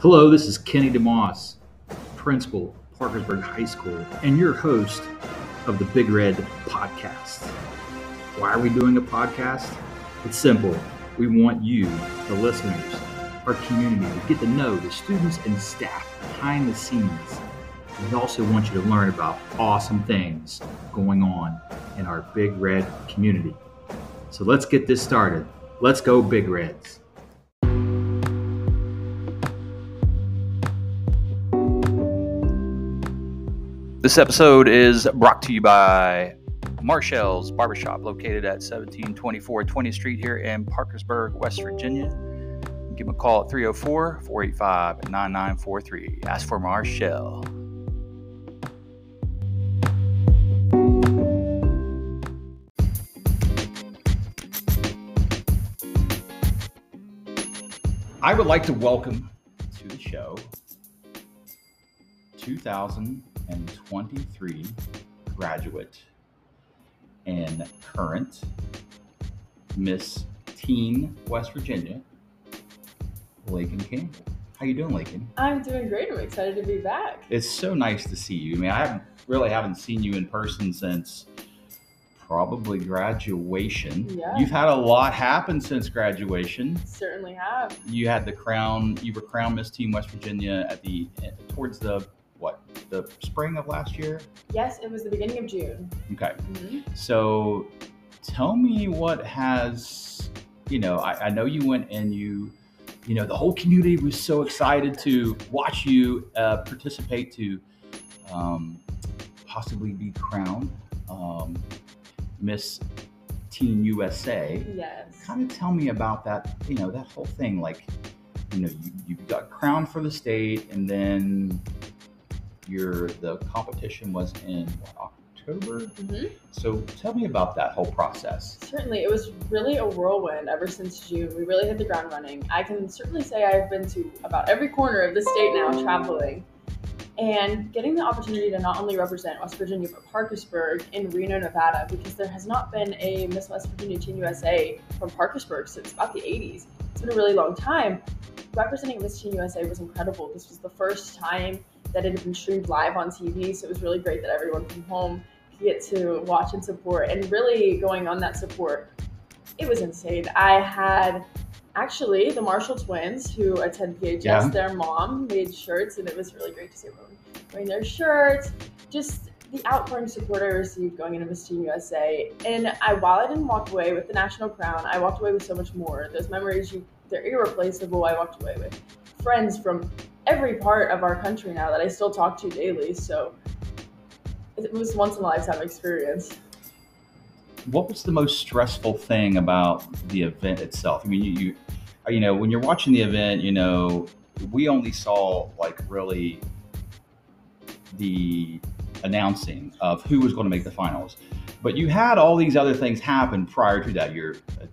Hello, this is Kenny DeMoss, principal of Parkersburg High School, and your host of the Big Red Podcast. Why are we doing a podcast? It's simple. We want you, the listeners, our community, to get to know the students and staff behind the scenes. We also want you to learn about awesome things going on in our Big Red community. So let's get this started. Let's go, Big Reds. This episode is brought to you by Marshall's Barbershop, located at 1724 20th Street here in Parkersburg, West Virginia. Give them a call at 304 485 9943. Ask for Marshall. I would like to welcome to the show 2023 graduate and current Miss Teen West Virginia, Lakyn Campbell. How you doing, Lakyn? I'm doing great. I'm excited to be back. It's so nice to see you. I mean, I haven't, really haven't seen you in person since probably graduation. Yeah. You've had a lot happen since graduation. Certainly have. You had the crown. You were crowned Miss Teen West Virginia at the towards the the spring of last year. Yes, it was the beginning of June. Okay. hmm So tell me what has, you know, I, I know you went and you, you know, the whole community was so excited to watch you uh, participate to um, possibly be crowned um, Miss Teen USA. Yes. Kind of tell me about that, you know, that whole thing. Like, you know, you, you got crowned for the state and then your the competition was in what, October. hmm So tell me about that whole process. Certainly, it was really a whirlwind ever since June. We really hit the ground running. I can certainly say I've been to about every corner of the state now, traveling, and getting the opportunity to not only represent West Virginia but Parkersburg in Reno, Nevada, because there has not been a Miss West Virginia Teen USA from Parkersburg since about the 80s. It's been a really long time. Representing Miss Teen USA was incredible. This was the first time that it had been streamed live on TV, so it was really great that everyone from home could get to watch and support. And really going on that support, it was insane. I had actually the Marshall twins who attend PHS, Yeah. their mom made shirts, and it was really great to see everyone wearing their shirts. Just the outpouring support I received going into Miss Teen USA. And I, while I didn't walk away with the national crown, I walked away with so much more. Those memories, you, they're irreplaceable. I walked away with friends from every part of our country now that I still talk to daily. So it was once in a lifetime experience. What was the most stressful thing about the event itself? I mean, you, you, uh, you know, when you're watching the event, you know, we only saw like really the announcing of who was going to make the finals, but you had all these other things happen prior to that. You're, uh,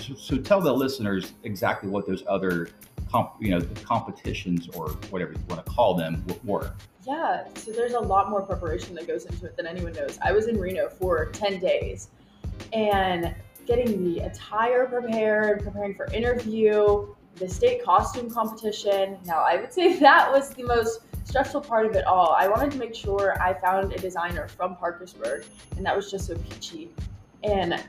so, so tell the listeners exactly what those other, comp, you know, the competitions or whatever you want to call them were. Yeah, so there's a lot more preparation that goes into it than anyone knows. I was in Reno for 10 days and getting the attire prepared, preparing for interview, the state costume competition. Now, I would say that was the most stressful part of it all. I wanted to make sure I found a designer from Parkersburg, and that was just so peachy. And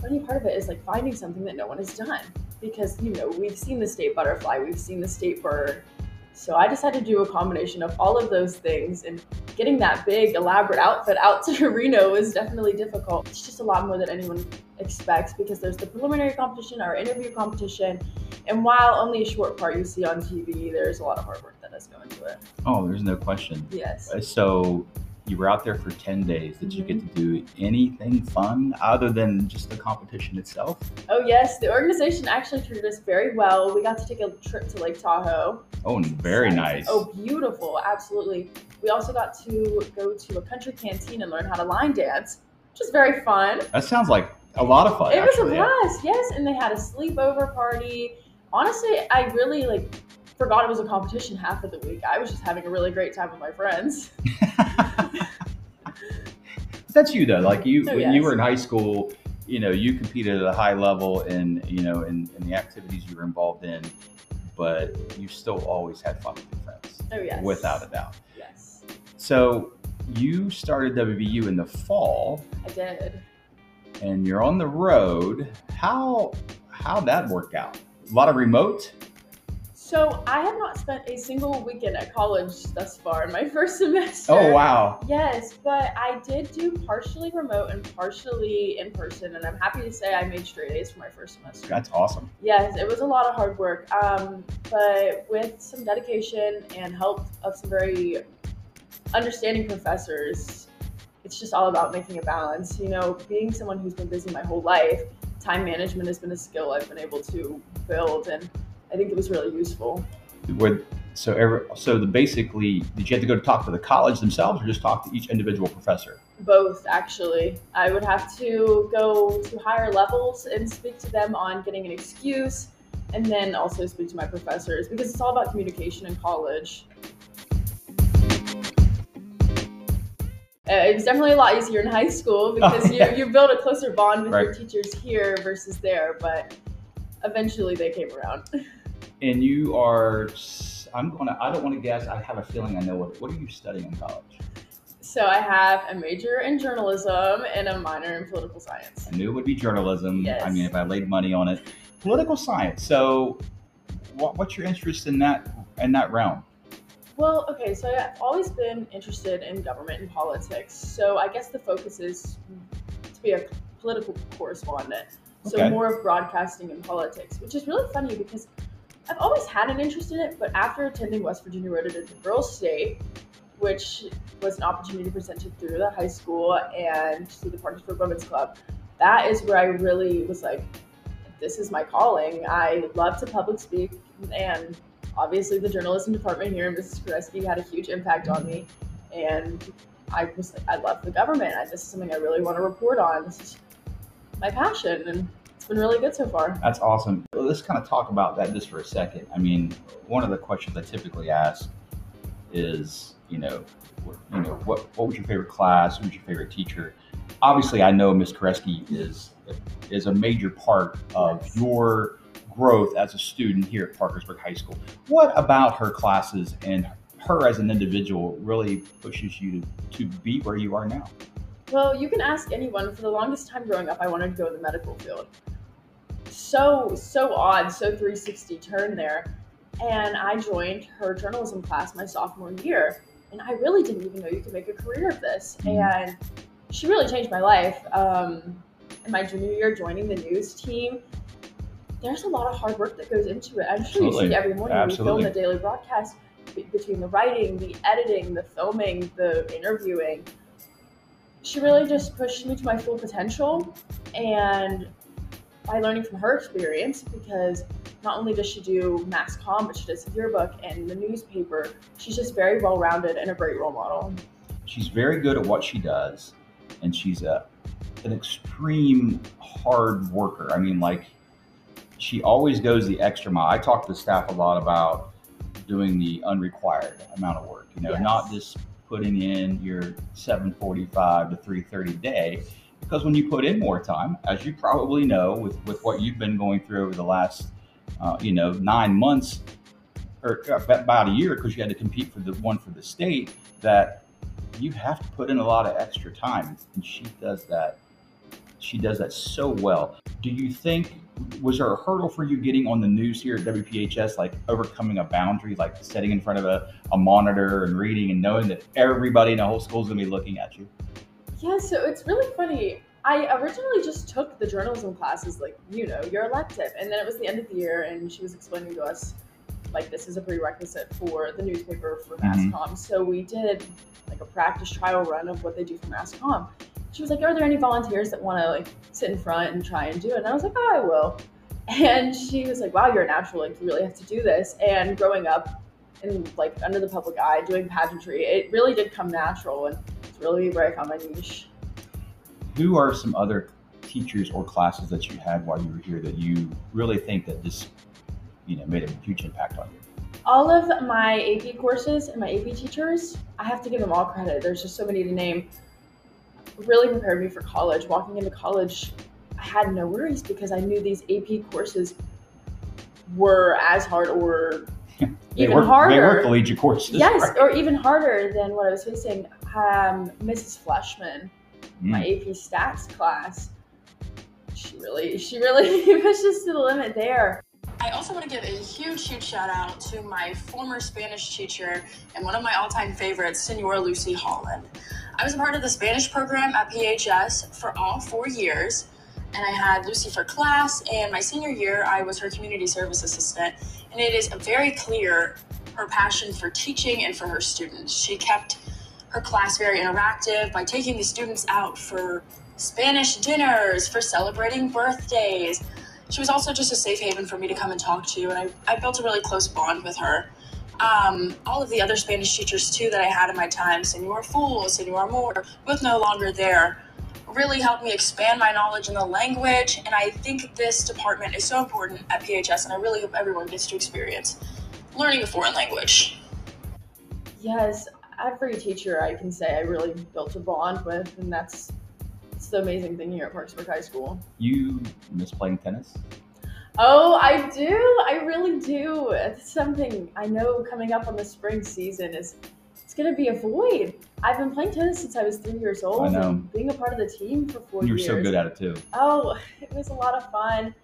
funny part of it is like finding something that no one has done because, you know, we've seen the state butterfly, we've seen the state bird, so I decided to do a combination of all of those things and getting that big elaborate outfit out to Reno was definitely difficult. It's just a lot more than anyone expects because there's the preliminary competition, our interview competition, and while only a short part you see on TV, there's a lot of hard work that does go into it. Oh, there's no question. Yes. Uh, So you were out there for 10 days. Did you get mm-hmm. to do anything fun other than just the competition itself? Oh yes, the organization actually treated us very well. We got to take a trip to Lake Tahoe. Oh, very nice. Oh, beautiful. Absolutely. We also got to go to a country canteen and learn how to line dance, which is very fun. That sounds like a lot of fun. it was a actually. blast, yes. And they had a sleepover party. Honestly, I really like forgot it was a competition half of the week. I was just having a really great time with my friends. That's you though. Like you, when you were in high school, you know, you competed at a high level in, you know, in, in the activities you were involved in. but you still always had fun with your friends, Oh yes. without a doubt. Yes, So you started WVU in the fall, I did. and you're on the road. How how'd that work out? A lot of remote. So I have not spent a single weekend at college thus far in my first semester. Oh wow! Yes, but I did do partially remote and partially in person, and I'm happy to say I made straight A's for my first semester. That's awesome. Yes, it was a lot of hard work, um, but with some dedication and help of some very understanding professors, it's just all about making a balance. You know, being someone who's been busy my whole life, time management has been a skill I've been able to build, and I think it was really useful. Would so every so the basically did you have to go to talk to the college themselves or just talk to each individual professor? Both, actually. I would have to go to higher levels and speak to them on getting an excuse, and then also speak to my professors because it's all about communication in college. Uh, it was definitely a lot easier in high school because Oh, yeah. you, you build a closer bond with your teachers here versus there, but eventually they came around. And you are I'm gonna I don't want to guess. I have a feeling I know what what are you studying in college? So I have a major in journalism and a minor in political science. I knew it would be journalism. Yes. I mean, if I laid money on it, political science. So, what, what's your interest in that in that realm? Well, okay, so I've always been interested in government and politics. So I guess the focus is to be a political correspondent. So Okay. more of broadcasting and politics, which is really funny because I've always had an interest in it, but after attending West Virginia Rhododendron Girls State, which was an opportunity presented through the high school and through the Parkersburg Women's Club, that is where I really was like, this is my calling. I love to public speak and obviously the journalism department here in Mrs. Koreski had a huge impact on me. And I was like, I love the government. I, this is something I really want to report on. This is my passion, and it's been really good so far. That's awesome. Well, Let's kind of talk about that just for a second. I mean, one of the questions I typically ask is, you know, what, you know, what what was your favorite class? Who was your favorite teacher? Obviously, I know Miss Koreski is is a major part of Yes. your growth as a student here at Parkersburg High School. What about her classes and her as an individual really pushes you to, to be where you are now? Well, you can ask anyone. For the longest time growing up, I wanted to go in the medical field. So, so odd, so 360 turn there. And I joined her journalism class my sophomore year. And I really didn't even know you could make a career of this. Mhm. And she really changed my life. Um, in my junior year, joining the news team, there's a lot of hard work that goes into it. I'm sure you see it every morning when we film the daily broadcast be- between the writing, the editing, the filming, the interviewing she really just pushed me to my full potential and by learning from her experience because not only does she do mass comm but she does yearbook and the newspaper. She's just very well rounded and a great role model. She's very good at what she does and she's a an extreme hard worker. I mean like she always goes the extra mile. I talk to the staff a lot about doing the unrequired amount of work you know Yes. not just putting in your 745 to 330 day because when you put in more time as you probably know with with what you've been going through over the last uh, you know nine months or uh, about a year because you had to compete for the one for the state that you have to put in a lot of extra time and she does that. She does that so well. Do you think was there a hurdle for you getting on the news here at wphs like overcoming a boundary like sitting in front of a, a monitor and reading and knowing that everybody in the whole school is going to be looking at you yeah so it's really funny. I originally just took the journalism classes like you know your elective and then it was the end of the year and she was explaining to us like this is a prerequisite for the newspaper for mass Mhm. so we did like a practice trial run of what they do for mass comm. She was like are there any volunteers that want to like sit in front and try and do it? And i was like oh i will. And she was like wow you're a natural like you really have to do this. And growing up and like under the public eye doing pageantry it really did come natural and really where i found my niche who are some other teachers or classes that you had while you were here that you really think that just you know made a huge impact on you all of my AP courses and my AP teachers, I have to give them all credit. There's just so many to name. Really prepared me for college. Walking into college, I had no worries because I knew these AP courses were as hard or even were, harder. They were collegiate courses. yes, right? or even harder than what I was facing. Um, Mrs. Fleshman, my Mm. AP Stats class, she really, she really pushes to the limit there. I also want to give a huge, huge shout out to my former Spanish teacher and one of my all time favorites, Senora Lucy Holland. I was a part of the Spanish program at PHS for all four years, and I had Lucy for class. And my senior year, I was her community service assistant. And it is very clear her passion for teaching and for her students. She kept her class very interactive by taking the students out for Spanish dinners, for celebrating birthdays. She was also just a safe haven for me to come and talk to, and I, I built a really close bond with her. Um, all of the other Spanish teachers, too, that I had in my time, Senor Fool, Senor Moore, both no longer there, really helped me expand my knowledge in the language. And I think this department is so important at PHS, and I really hope everyone gets to experience learning a foreign language. Yes, every teacher I can say I really built a bond with, and that's it's the amazing thing here at Parksburg High School. You miss playing tennis? Oh, I do. I really do. It's something I know coming up on the spring season is it's gonna be a void. I've been playing tennis since I was three years old. I know. And being a part of the team for four You're years. so good at it too. Oh, it was a lot of fun.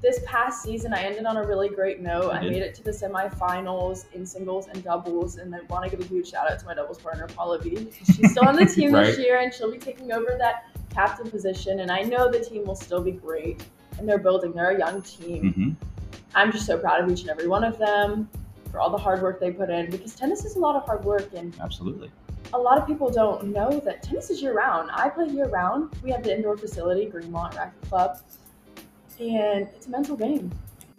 This past season, I ended on a really great note. I made it to the semifinals in singles and doubles, and I want to give a huge shout out to my doubles partner, Paula B. She's still on the team this year, and she'll be taking over that captain position. And I know the team will still be great, and they're building. They're a young team. hmm I'm just so proud of each and every one of them for all the hard work they put in because tennis is a lot of hard work and Absolutely. a lot of people don't know that tennis is year round. I play year round. We have the indoor facility, Greenmont Racket Club, and it's a mental game.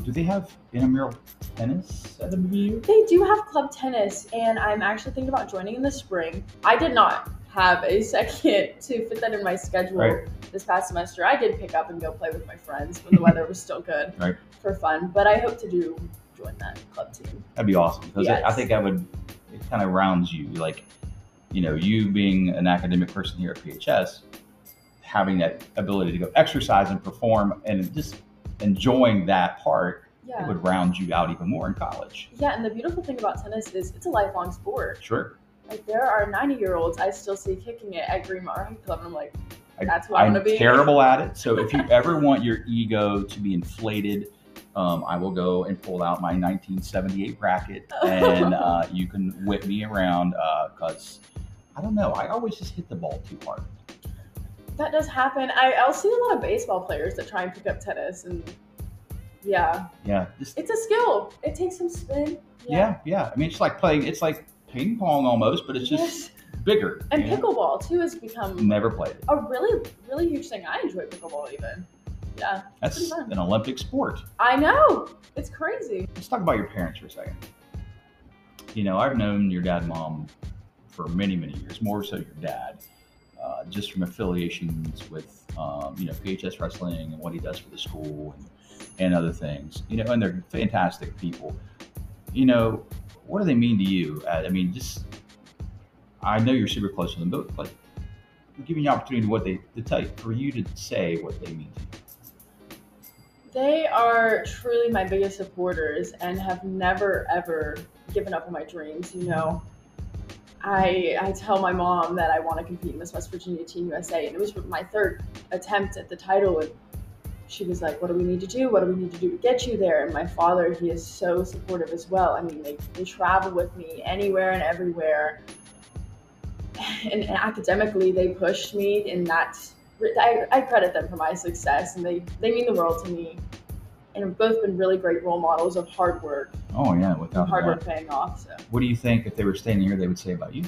Do they have intramural tennis at the WVU? They do have club tennis, and I'm actually thinking about joining in the spring. I did not have a second to fit that in my schedule Right. this past semester. I did pick up and go play with my friends when the weather was still good Right. for fun, but I hope to do join that club team. That'd be awesome because I- I think that would it kind of rounds you like you know you being an academic person here at PHS having that ability to go exercise and perform and just enjoying that part Yeah. it would round you out even more in college. Yeah, and the beautiful thing about tennis is it's a lifelong sport. Sure. Like there are 90 year olds I still see kicking it at Green Mountain Club, and I'm like, That's what I be. terrible at it. So if you ever want your ego to be inflated, um, I will go and pull out my 1978 racket and uh, you can whip me around because I don't know. I always just hit the ball too hard. That does happen. I, I'll see a lot of baseball players that try and pick up tennis, and yeah, Yeah. Just, it's a skill. It takes some spin. yeah. Yeah. I mean, it's like playing. It's like ping pong almost, but it's just Yes. bigger. And you know? pickleball too has become Never played a really, really huge thing. I enjoy pickleball even. Yeah, That's an Olympic sport. I know. It's crazy. Let's talk about your parents for a second. You know, I've known your dad and mom for many, many years, more so your dad, uh, just from affiliations with, um, you know, PHS Wrestling and what he does for the school and, and other things. You know, and they're fantastic people. You know, what do they mean to you? Uh, I mean, just, I know you're super close to them, but like, giving you opportunity to what they to tell you, for you to say what they mean to you. They are truly my biggest supporters and have never ever given up on my dreams. You know, I I tell my mom that I want to compete in Miss West Virginia Teen USA, and it was my third attempt at the title. And she was like, "What do we need to do? What do we need to do to get you there?" And my father, he is so supportive as well. I mean, they they travel with me anywhere and everywhere. And, and academically, they pushed me, and that's I, I credit them for my success, and they they mean the world to me, and have both been really great role models of hard work, Oh yeah, without hard work paying off. So What do you think if they were standing here, they would say about you?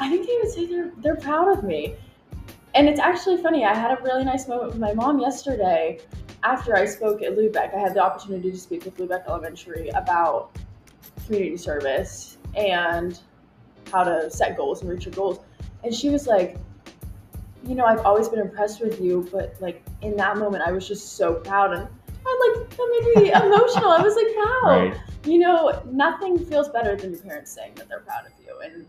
I think they would say they're they're proud of me, and it's actually funny. I had a really nice moment with my mom yesterday after I spoke at Lubeck. I had the opportunity to speak with Lubeck Elementary about community service and how to set goals and reach your goals, and she was like. You know, I've always been impressed with you, but like in that moment, I was just so proud, and I like that made me emotional. I was like, wow, Right. you know, nothing feels better than your parents saying that they're proud of you. And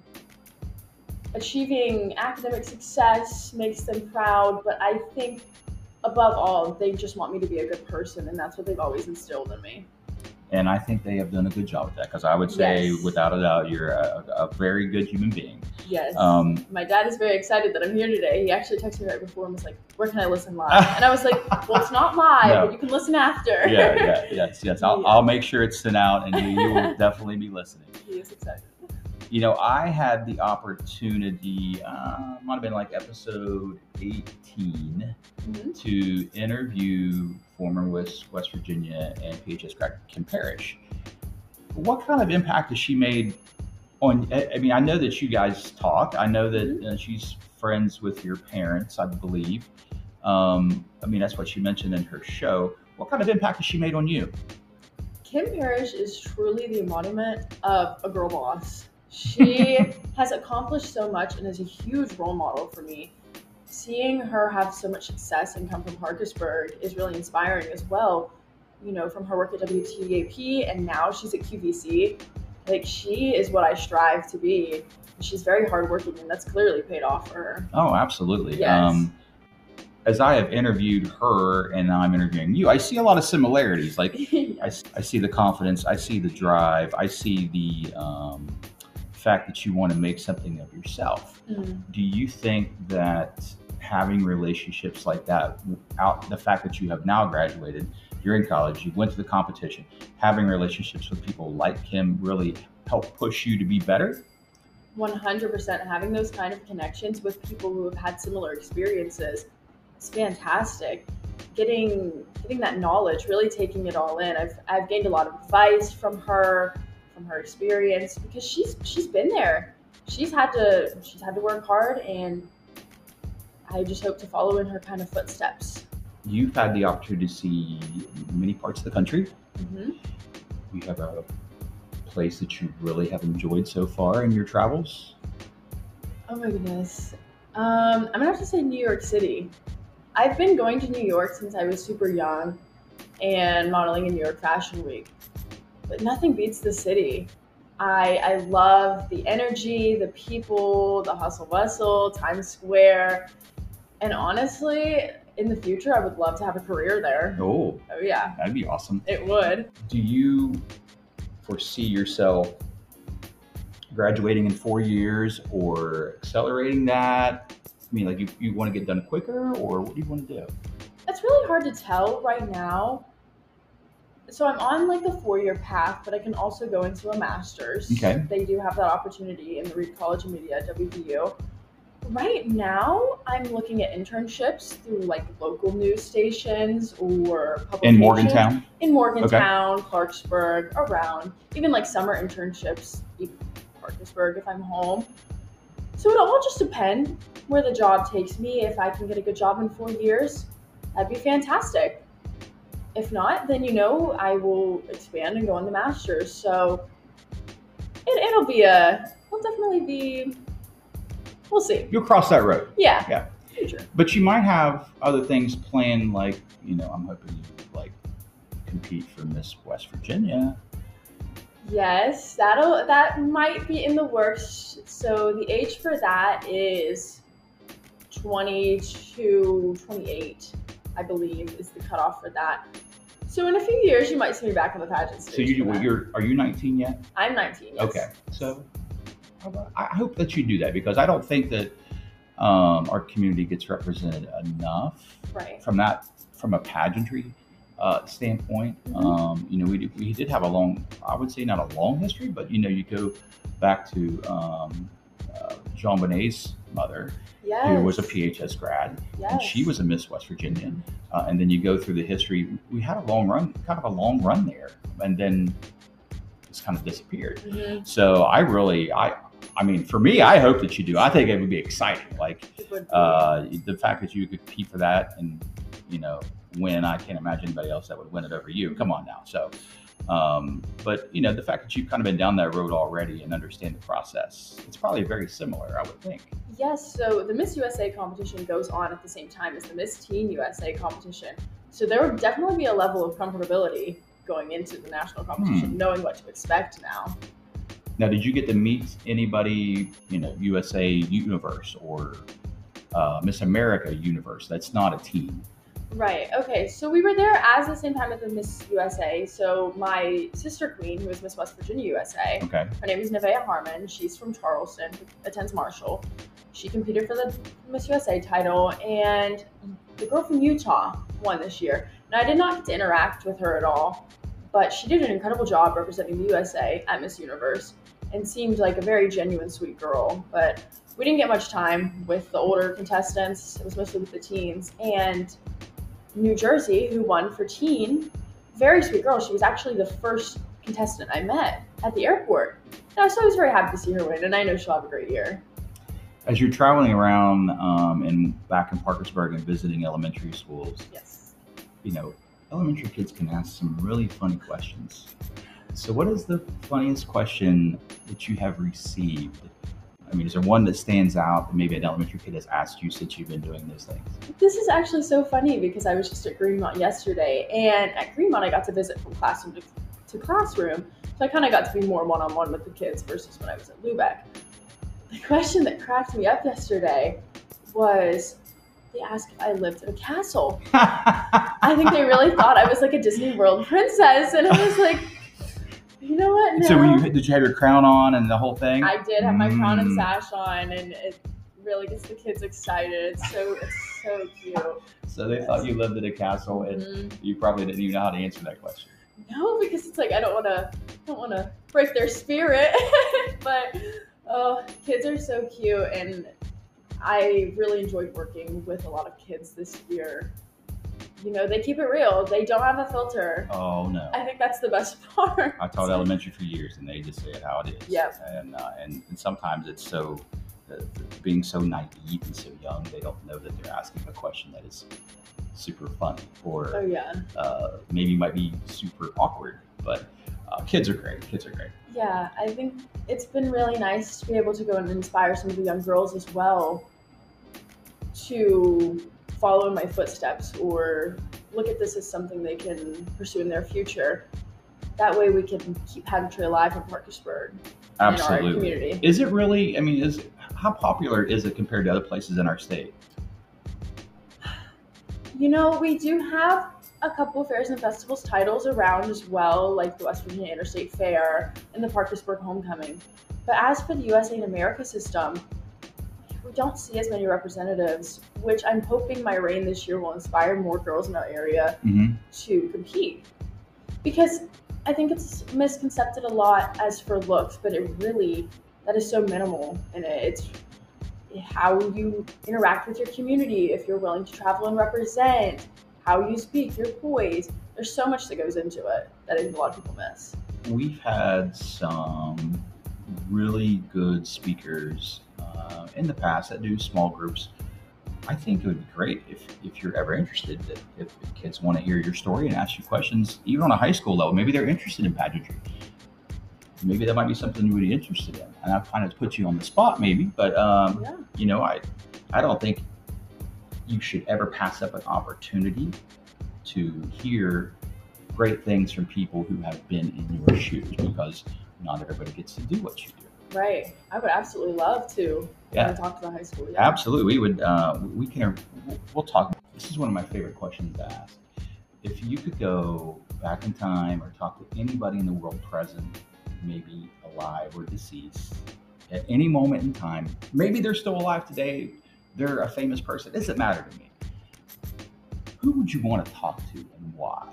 achieving academic success makes them proud, but I think above all, they just want me to be a good person, and that's what they've always instilled in me. And I think they have done a good job with that because I would say, Yes. without a doubt, you're a, a very good human being. Yes. Um, My dad is very excited that I'm here today. He actually texted me right before and was like, "Where can I listen live?" And I was like, "Well, it's not live, No. but you can listen after." yeah, yeah, yes, yes. I'll, Yeah. I'll make sure it's sent out, and you, you will definitely be listening. he is excited. You know, I had the opportunity, uh, might have been like episode 18, Mhm. to interview former West, West Virginia and PHS grad Kim Parrish. What kind of impact has she made on? I mean, I know that you guys talk. I know that Mm-hmm. uh, she's friends with your parents, I believe. Um, I mean, that's what she mentioned in her show. What kind of impact has she made on you? Kim Parrish is truly the embodiment of a girl boss. She has accomplished so much and is a huge role model for me. Seeing her have so much success and come from Parkersburg is really inspiring as well. You know, from her work at WTAP and now she's at QVC. Like, she is what I strive to be. She's very hardworking and that's clearly paid off for her. Oh, absolutely. Yes. Um, as I have interviewed her and now I'm interviewing you, I see a lot of similarities. Like I, I see the confidence, I see the drive, I see the um, fact that you want to make something of yourself. Mm. Do you think that having relationships like that, out the fact that you have now graduated, you're in college, you went to the competition, having relationships with people like him really help push you to be better? 100% having those kind of connections with people who have had similar experiences is fantastic. Getting getting that knowledge really taking it all in. I've i've gained a lot of advice from her from her experience because she's she's been there. She's had to she's had to work hard and i just hope to follow in her kind of footsteps You've had the opportunity to see many parts of the country. hmm you have a place that you really have enjoyed so far in your travels? Oh my goodness. Um, I'm gonna have to say New York City. I've been going to New York since I was super young and modeling in New York Fashion Week. But nothing beats the city. I I love the energy, the people, the hustle bustle, Times Square. And honestly, in the future I would love to have a career there. Oh, Oh yeah, that'd be awesome. it would. Do you foresee yourself graduating in four years or accelerating that? I mean, like you, you want to get done quicker or what do you want to do? It's really hard to tell right now. So I'm on like the four-year path, but I can also go into a master's. Okay. They do have that opportunity in the Reed College of Media at WVU. Right now, I'm looking at internships through like local news stations or publications. In. Morgantown? In Morgantown, Clarksburg, around. Even like summer internships, even Parkersburg if I'm home. So it all just depends where the job takes me. If I can get a good job in four years, that'd be fantastic. If not, then you know I will expand and go on the masters. So it, it'll be a, it'll definitely be. We'll see. You'll cross that road. Yeah. Yeah. Future. But you might have other things planned, like, you know, I'm hoping you like compete for Miss West Virginia. Yes, that'll that might be in the works. So the age for that is 22, 28, I believe, is the cutoff for that. So in a few years, you might see me back on the pageant stage. So you, you're, are you 19 yet? I'm 19. yes. Okay, so I hope that you do that because I don't think that um, our community gets represented enough Right. from that from a pageantry uh, standpoint. Mhm. Um, you know, we did, we did have a long, I would say not a long history, but you know, you go back to um, uh, Jean Bonnet's mother, Yes. who was a PHS grad, Yes. and she was a Miss West Virginia. Uh, and then you go through the history. We had a long run, kind of a long run there, and then it's kind of disappeared. Mhm. So I really, I, I mean, for me, I hope that you do. I think it would be exciting. Like It would be. uh, the fact that you could compete for that and you know win. I can't imagine anybody else that would win it over you. Come on now. So, um, but you know, the fact that you've kind of been down that road already and understand the process, it's probably very similar. I would think. Yes, so the Miss USA competition goes on at the same time as the Miss Teen USA competition. So there would definitely be a level of comfortability going into the national competition, Hmm. knowing what to expect now. Now, did you get to meet anybody, you know, USA Universe or uh, Miss America Universe? That's not a team. Right. Okay. So we were there as the same time as the Miss USA. So my sister queen, who is Miss West Virginia USA, Okay. her name is Nevaeh Harmon. She's from Charleston, attends Marshall. She competed for the Miss USA title, and the girl from Utah won this year. Now I did not get to interact with her at all, but she did an incredible job representing the USA at Miss Universe, and seemed like a very genuine, sweet girl. But we didn't get much time with the older contestants. It was mostly with the teens, and New Jersey, who won for teen. Very sweet girl. She was actually the first contestant I met at the airport. And I was always very happy to see her win, and I know she'll have a great year. As you're traveling around um, and back in Parkersburg and visiting elementary schools, Yes. you know, elementary kids can ask some really funny questions. So, what is the funniest question that you have received? I mean, is there one that stands out that maybe an elementary kid has asked you since you've been doing those things? This is actually so funny because I was just at Greenmont yesterday, and at Greenmont I got to visit from classroom to, to classroom, so I kind of got to be more one-on-one with the kids versus when I was at Lubeck. The question that cracked me up yesterday was they asked if I lived in a castle. I think they really thought I was like a Disney World princess, and I was like, you know what? No. So, were you, did you have your crown on and the whole thing? I did have my crown and Mm. sash on, and it really gets the kids excited. It's so it's so cute. So they thought you lived in a castle, and Mhm. you probably didn't even know how to answer that question. No, because it's like I don't want to don't want to break their spirit, but oh, kids are so cute, and I really enjoyed working with a lot of kids this year. You know, they keep it real. They don't have a filter. Oh no! I think that's the best part. I taught elementary for years, and they just say it how it is. Yep. And uh, and, and sometimes it's so uh, being so naive and so young, they don't know that they're asking a question that is super funny or Oh yeah, uh, maybe might be super awkward. But uh, kids are great. Kids are great. yeah. I think it's been really nice to be able to go and inspire some of the young girls as well to follow in my footsteps or look at this as something they can pursue in their future. That way we can keep Pageantry alive in Parkersburg in our Absolutely. community. Is it really? I mean, is how popular is it compared to other places in our state? You know, we do have a couple of fairs and festivals titles around as well, like the West Virginia Interstate Fair and the Parkersburg Homecoming. But as for the USA and America system, we don't see as many representatives, which I'm hoping my reign this year will inspire more girls in our area Mm-hmm. to compete. Because I think it's misconcepted a lot as for looks, but it really, that is so minimal in it. It's how you interact with your community, if you're willing to travel and represent, how you speak, your poise. There's so much that goes into it that I think a lot of people miss. We've had some really good speakers uh, in the past that do small groups. I think it would be great if, if you're ever interested, that if, if kids want to hear your story and ask you questions, even on a high school level, maybe they're interested in pageantry. Maybe that might be something you would be interested in. And I kind of put you on the spot, maybe, but um, Yeah. you know, I I don't think you should ever pass up an opportunity to hear great things from people who have been in your shoes because not everybody gets to do what you do. Right. I would absolutely love to Yeah. talk to the high school. Yeah. Absolutely, we would. Uh, we can. We'll talk. This is one of my favorite questions to ask. If you could go back in time or talk to anybody in the world present, maybe alive or deceased, at any moment in time, maybe they're still alive today, they're a famous person. It doesn't matter to me. Who would you want to talk to and why?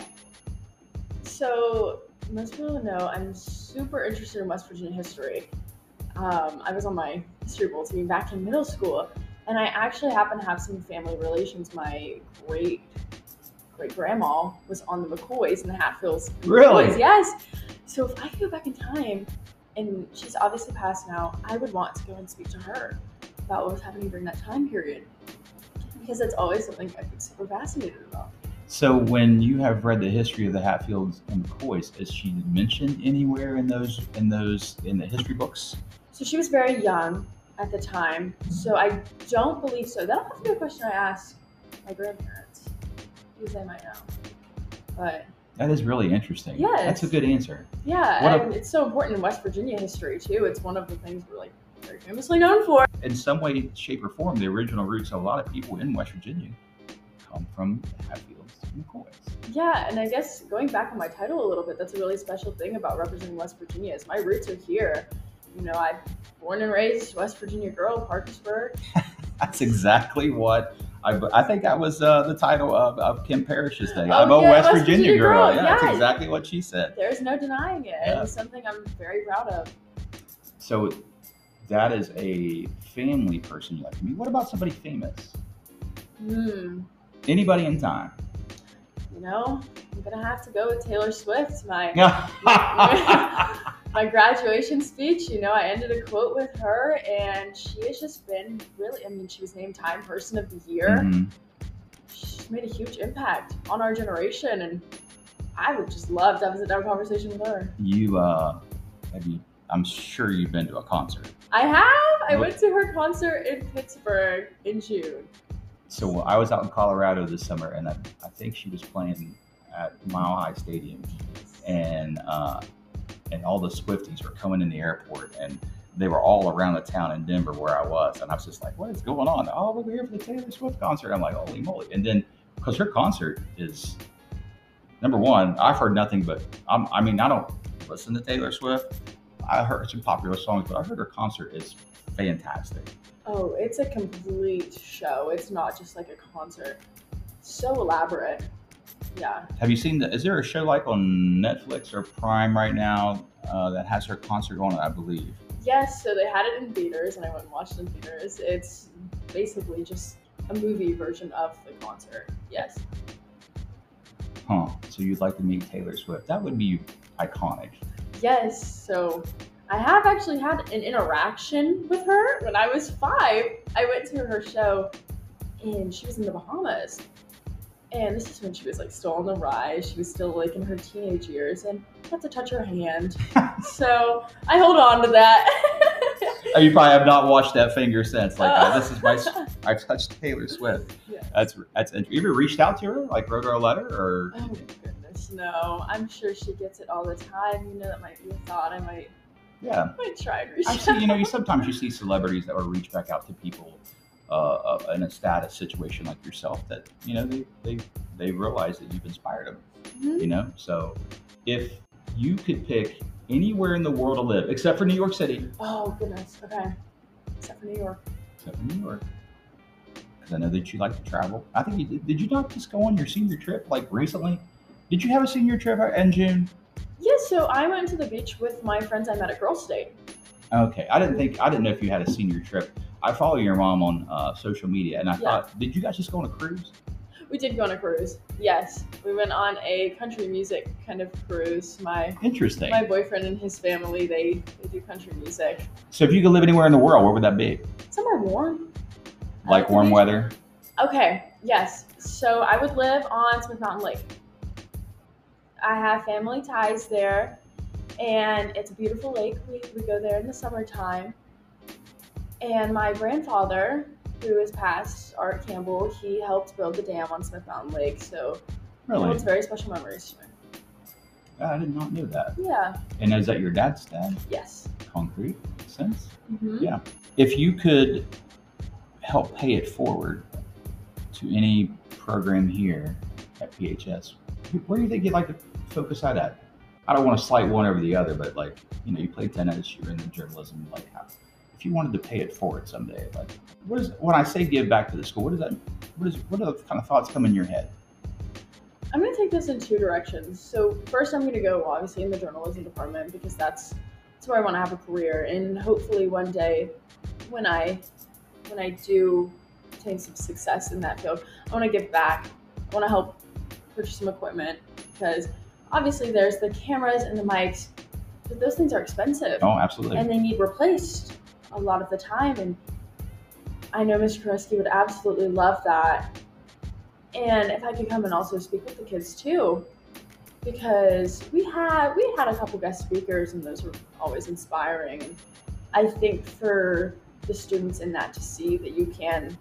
So most people know I'm super interested in West Virginia history. Um, I was on my history bowl team back in middle school, and I actually happen to have some family relations. My great great grandma was on the McCoys and the Hatfields. and Really? McCoys, Yes. So if I could go back in time, and she's obviously passed now, I would want to go and speak to her about what was happening during that time period, because that's always something I've been super fascinated about. So, when you have read the history of the Hatfields and McCoys, is she mentioned anywhere in those in those in the history books? So she was very young at the time, so I don't believe so. That'll have to be a question I ask my grandparents, because they might know. But That is really interesting. Yeah, That's a good answer. yeah, What a- and it's so important in West Virginia history too. It's one of the things we're like very famously known for. In some way, shape, or form, the original roots of a lot of people in West Virginia come from Hatfields and McCoys. Yeah, and I guess going back on my title a little bit, that's a really special thing about representing West Virginia is my roots are here. You know, I'm born and raised West Virginia girl, Parkersburg. That's exactly what I, I think that was uh, the title of, of Kim Parrish's thing. Oh, I'm a West, West Virginia, Virginia girl. girl, Yeah, that's exactly what she said. There's no denying it. Yeah. It's something I'm very proud of. So that is a family person you like to meet. What about somebody famous? Hmm. Anybody in time? You know, I'm gonna have to go with Taylor Swift. My Yeah. My graduation speech, you know, I ended a quote with her, and she has just been really. I mean, she was named Time Person of the Year. Mhm. She's made a huge impact on our generation, and I would just love to have a sit-down conversation with her. You uh, have you? I'm sure you've been to a concert. I have. I What- went to her concert in Pittsburgh in June. So I was out in Colorado this summer, and I, I think she was playing at Mile High Stadium, and uh, and all the Swifties were coming in the airport, and they were all around the town in Denver where I was, and I was just like, "What is going on?" Oh, we're here for the Taylor Swift concert. I'm like, "Holy moly!" And then because her concert is number one, I've heard nothing but I'm, I mean, I don't listen to Taylor Swift. I heard some popular songs, but I heard her concert is fantastic. Oh, it's a complete show. It's not just like a concert. So elaborate. Yeah. Have you seen the? Is there a show like on Netflix or Prime right now uh, that has her concert on it? I believe. Yes, so they had it in theaters, and I went and watched it in theaters. It's basically just a movie version of the concert. Yes. Huh. So you'd like to meet Taylor Swift? That would be iconic. Yes. So I have actually had an interaction with her when I was five. I went to her show, and she was in the Bahamas. And this is when she was like still on the rise. She was still like in her teenage years, and I got to touch her hand. so I hold on to that. Oh, you probably have not washed that finger since. Like uh, this is my. I touched Taylor Swift. Yeah. That's that's. You ever reached out to her? Like wrote her a letter or? Oh my goodness, no. I'm sure she gets it all the time. You know, that might be a thought. I might, Yeah. I might try and reach I see. You know, you sometimes you see celebrities that will reach back out to people uh, uh, in a status situation like yourself that you know they they they realize that you've inspired them. Mhm. you know so if you could pick anywhere in the world to live except for new york city Oh goodness. Okay. Except for New York. except for new york because i know that you like to travel i think you did, did you not just go on your senior trip like recently did you have a senior trip in june Yeah, so I went to the beach with my friends I met at Girl State. okay i didn't think i didn't know if you had a senior trip i follow your mom on uh, social media and i Yeah. thought did you guys just go on a cruise We did go on a cruise. Yes, we went on a country music kind of cruise. My interesting my boyfriend and his family they they do country music. so if you could live anywhere in the world where would that be Somewhere warm. Like warm beach. weather Okay, yes. So I would live on Smith Mountain Lake. I have family ties there, and it's a beautiful lake. We, we go there in the summertime. And my grandfather, who is passed, Art Campbell, he helped build the dam on Smith Mountain Lake. So it really holds very special memories to me. i did not know that Yeah, and is that your dad's dad yes. concrete makes sense hmm Yeah. if you could help pay it forward to any program here at PHS, where do you think you'd like to focus that at? I don't want to slight one over the other, but like, you know, you play tennis, you're in the journalism, like how, if you wanted to pay it forward someday, like what is when I say give back to the school, what does that what is what are the kind of thoughts come in your head? I'm going to take this in two directions. So first, I'm going to go obviously in the journalism department because that's that's where I want to have a career, and hopefully one day, when I when I do attain some success in that field, I want to give back. I want to help purchase some equipment because obviously there's the cameras and the mics, but those things are expensive Oh, absolutely. and they need replaced a lot of the time. And I know Mr. Koreski would absolutely love that. And if I could come and also speak with the kids too, because we had we had a couple guest speakers and those were always inspiring. And I think for the students in that to see that you can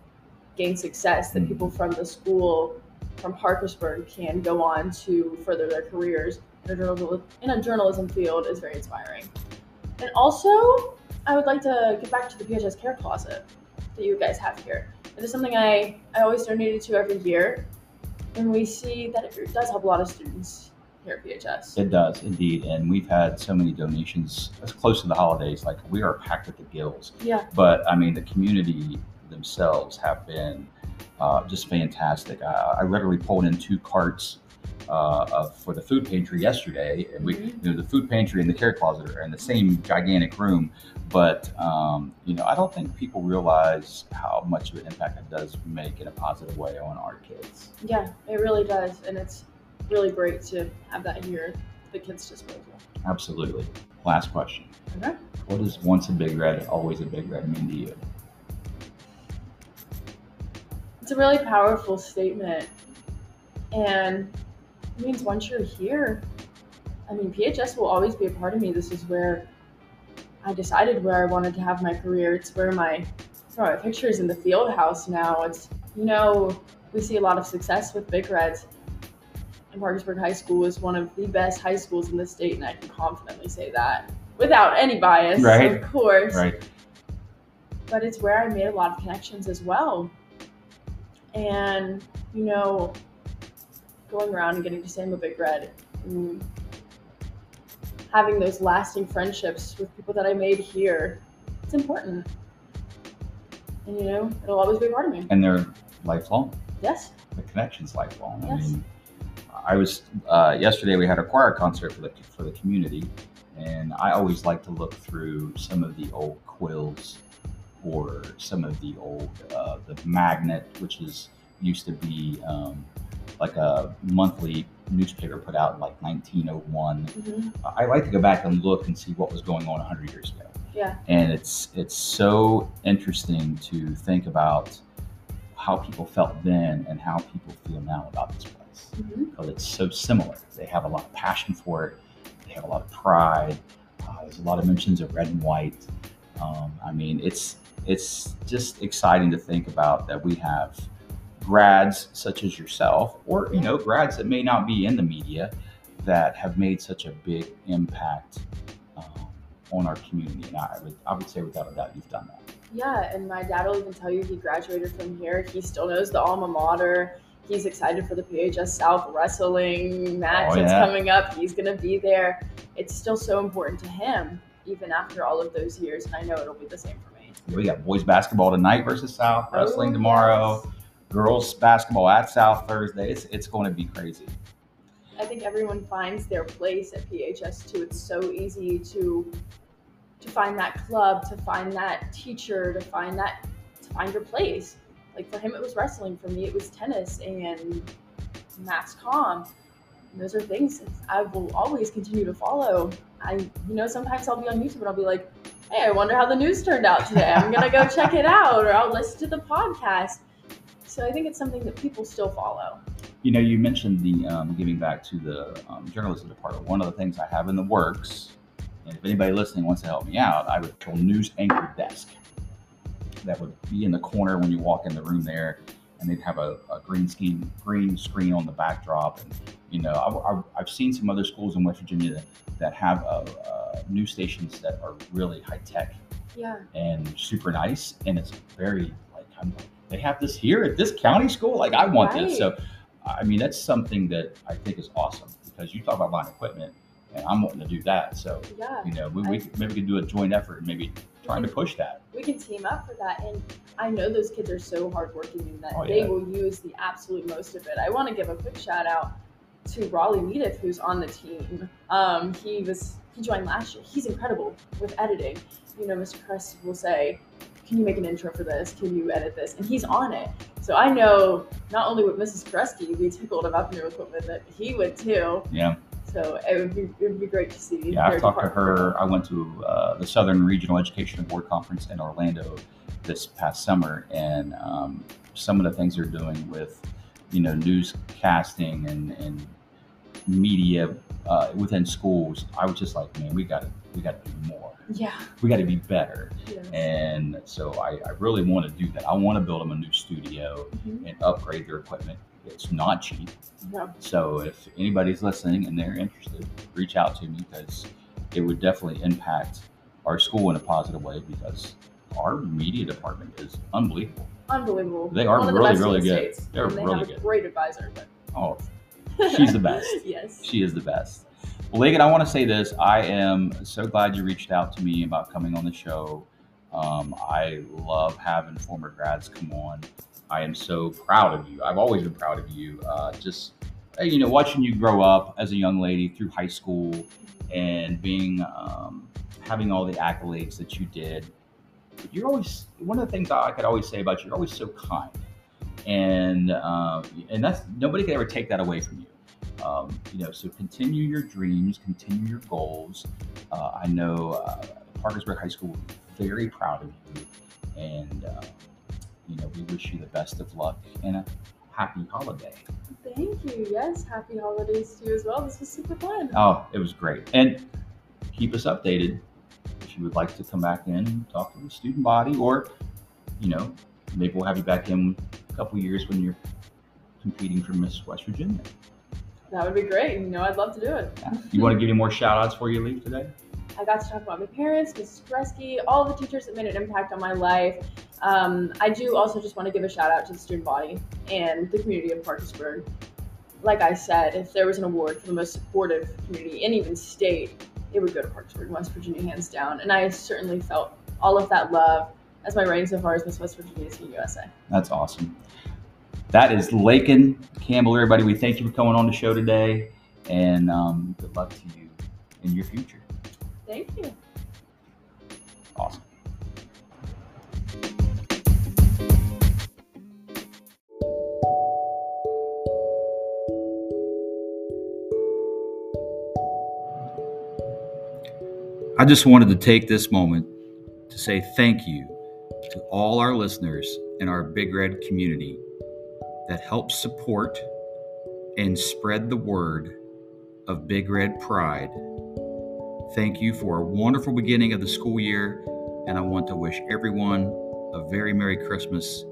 gain success, that Mhm. people from the school from Parkersburg can go on to further their careers in a, journal- in a journalism field is very inspiring. And also, I would like to get back to the PHS Care Closet that you guys have here. It is something I, I always donated to every year. and we see that it does help a lot of students here at PHS. It does indeed, and we've had so many donations as close to the holidays. Like we are packed at the gills. yeah, But I mean, the community themselves have been uh, just fantastic. I, I literally pulled in two carts uh, of, for the food pantry yesterday, and we, you know, the food pantry and the care closet are in the same gigantic room. But um, you know, I don't think people realize how much of an impact it does make in a positive way on our kids. yeah, it really does, and it's really great to have that here at the kids' disposal. Absolutely. Last question. Okay. What does once a big red, always a big red mean to you? It's a really powerful statement, and means once you're here, I mean, PHS will always be a part of me. This is where I decided where I wanted to have my career. It's where my, it's where my pictures in the field house now. It's, you know, we see a lot of success with Big Reds. And Parkersburg High School is one of the best high schools in the state, and I can confidently say that without any bias, Right. of course Right. but it's where I made a lot of connections as well. And, you know, going around and getting to stand with Big Red, and having those lasting friendships with people that I made here, it's important. And, you know, it'll always be a part of me. And they're lifelong. Yes. the connection's lifelong. I Yes. mean, I was uh, yesterday. We had a choir concert for the for the community, and I always like to look through some of the old quills or some of the old uh, the magnet, which is used to be um, like a monthly newspaper put out in like 1901. hmm I like to go back and look and see what was going on 100 years ago Yeah. and it's it's so interesting to think about how people felt then and how people feel now about this place hmm because it's so similar. They have a lot of passion for it. They have a lot of pride. Uh, there's a lot of mentions of red and white. Um, I mean, it's it's just exciting to think about that we have grads such as yourself, or you know, grads that may not be in the media, that have made such a big impact um, on our community. And I would I would say without a doubt, you've done that. Yeah, and my dad will even tell you he graduated from here. He still knows the alma mater. He's excited for the PHS South wrestling match Oh, that's yeah. coming up. He's going to be there. It's still so important to him, even after all of those years. And I know it'll be the same for me. We got boys basketball tonight versus South, wrestling Oh, tomorrow, yes. Girls basketball at South Thursday. It's, it's going to be crazy. I think everyone finds their place at PHS too. It's so easy to to find that club, to find that teacher, to find that to find your place. Like for him, it was wrestling. For me, it was tennis and mass comm. Those are things I will always continue to follow. I, you know, sometimes I'll be on YouTube and I'll be like, "Hey, I wonder how the news turned out today. I'm gonna go check it out, or I'll listen to the podcast." So I think it's something that people still follow. You know, you mentioned the um, giving back to the um, journalism department. One of the things I have in the works, and if anybody listening wants to help me out, I would call news anchor desk. That would be in the corner when you walk in the room there, and they'd have a, a green screen green screen on the backdrop. And you know, I, I've seen some other schools in West Virginia that, that have uh, uh, news stations that are really high tech Yeah. and super nice, and it's very like I'm like they have this here at this county school. Like I want this. So I mean that's something that I think is awesome because you talk about buying equipment, and I'm wanting to do that. So Yeah. you know we, we maybe we could do a joint effort and maybe trying to push that. we can team up for that. And I know those kids are so hardworking and that Oh, they will use the absolute most of it. I want to give a quick shout out to Raleigh Meadiff, who's on the team. Um, he was he joined last year. He's incredible with editing. You know, Mr. Crest will say, "Can you make an intro for this? Can you edit this?" And he's on it. So I know not only would Mrs. Kresge be tickled about the new equipment, but he would too. Yeah, So it would be it would be great to see. yeah. I've talked to her. I went to uh, the Southern Regional Education Board Conference in Orlando this past summer, and um, some of the things they're doing with you know newscasting and and media uh, within schools. I was just like, man, we got to we got to do more. Yeah. We got to be better. Yes. And so I, I really want to do that. I want to build them a new studio Mhm. and upgrade their equipment. It's not cheap. No. So if anybody's listening and they're interested, reach out to me because it would definitely impact our school in a positive way because our media department is unbelievable. Unbelievable. They are One really, really the good. They're they really have a good. great advisor. But Oh, she's the best. yes. She is the best. Well, I want to say this. I am so glad you reached out to me about coming on the show. Um, I love having former grads come on. I am so proud of you. I've always been proud of you. Uh, just you know, watching you grow up as a young lady through high school and being um, having all the accolades that you did. You're always one of the things I could always say about you. You're always so kind, and uh, and that's nobody can ever take that away from you. Um, you know, so continue your dreams, continue your goals. Uh, I know uh, Parkersburg High School is very proud of you, and uh, you know we wish you the best of luck and a happy holiday. Thank you. Yes, happy holidays to you as well. This was super fun. Oh, it was great, and keep us updated if you would like to come back in and talk to the student body, or you know maybe we'll have you back in a couple years when you're competing for Miss West Virginia. That would be great. You know, I'd love to do it. Yeah. You want to give any more shout outs before you leave today? I got to talk about my parents, Mrs. Kresge, all the teachers that made an impact on my life. Um, I do also just want to give a shout out to the student body and the community of Parkersburg. Like I said, if there was an award for the most supportive community and even state, it would go to Parkersburg, West Virginia, hands down. And I certainly felt all of that love as my reign so far as Miss West Virginia Teen USA. That's awesome. That is Lakyn Campbell, everybody. We thank you for coming on the show today, and um, good luck to you in your future. Thank you. Awesome. I just wanted to take this moment to say thank you to all our listeners in our Big Red community that help support and spread the word of Big Red Pride. Thank you for a wonderful beginning of the school year, and I want to wish everyone a very Merry Christmas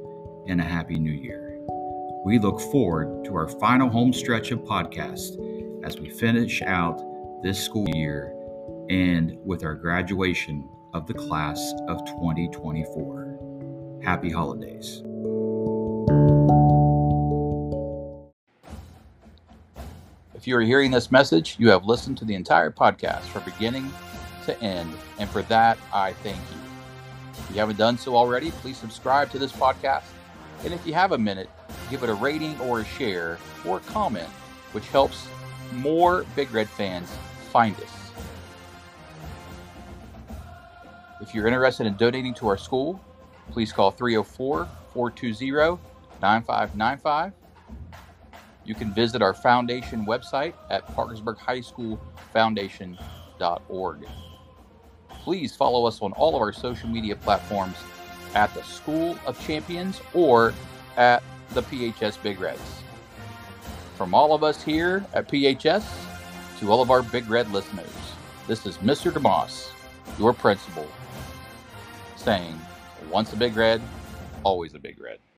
and a Happy New Year. We look forward to our final home stretch of podcast as we finish out this school year and with our graduation of the class of 2024. Happy holidays. If you are hearing this message, you have listened to the entire podcast from beginning to end, and for that, I thank you. If you haven't done so already, please subscribe to this podcast. And if you have a minute, give it a rating or a share or a comment, which helps more Big Red fans find us. If you're interested in donating to our school, please call 304 420 9595. You can visit our foundation website at Parkersburg High School parkersburghighschoolfoundation.org. Please follow us on all of our social media platforms at the School of Champions or at the PHS Big Reds. From all of us here at PHS to all of our Big Red listeners, this is Mr. DeMoss, your principal, saying, once a Big Red, always a Big Red.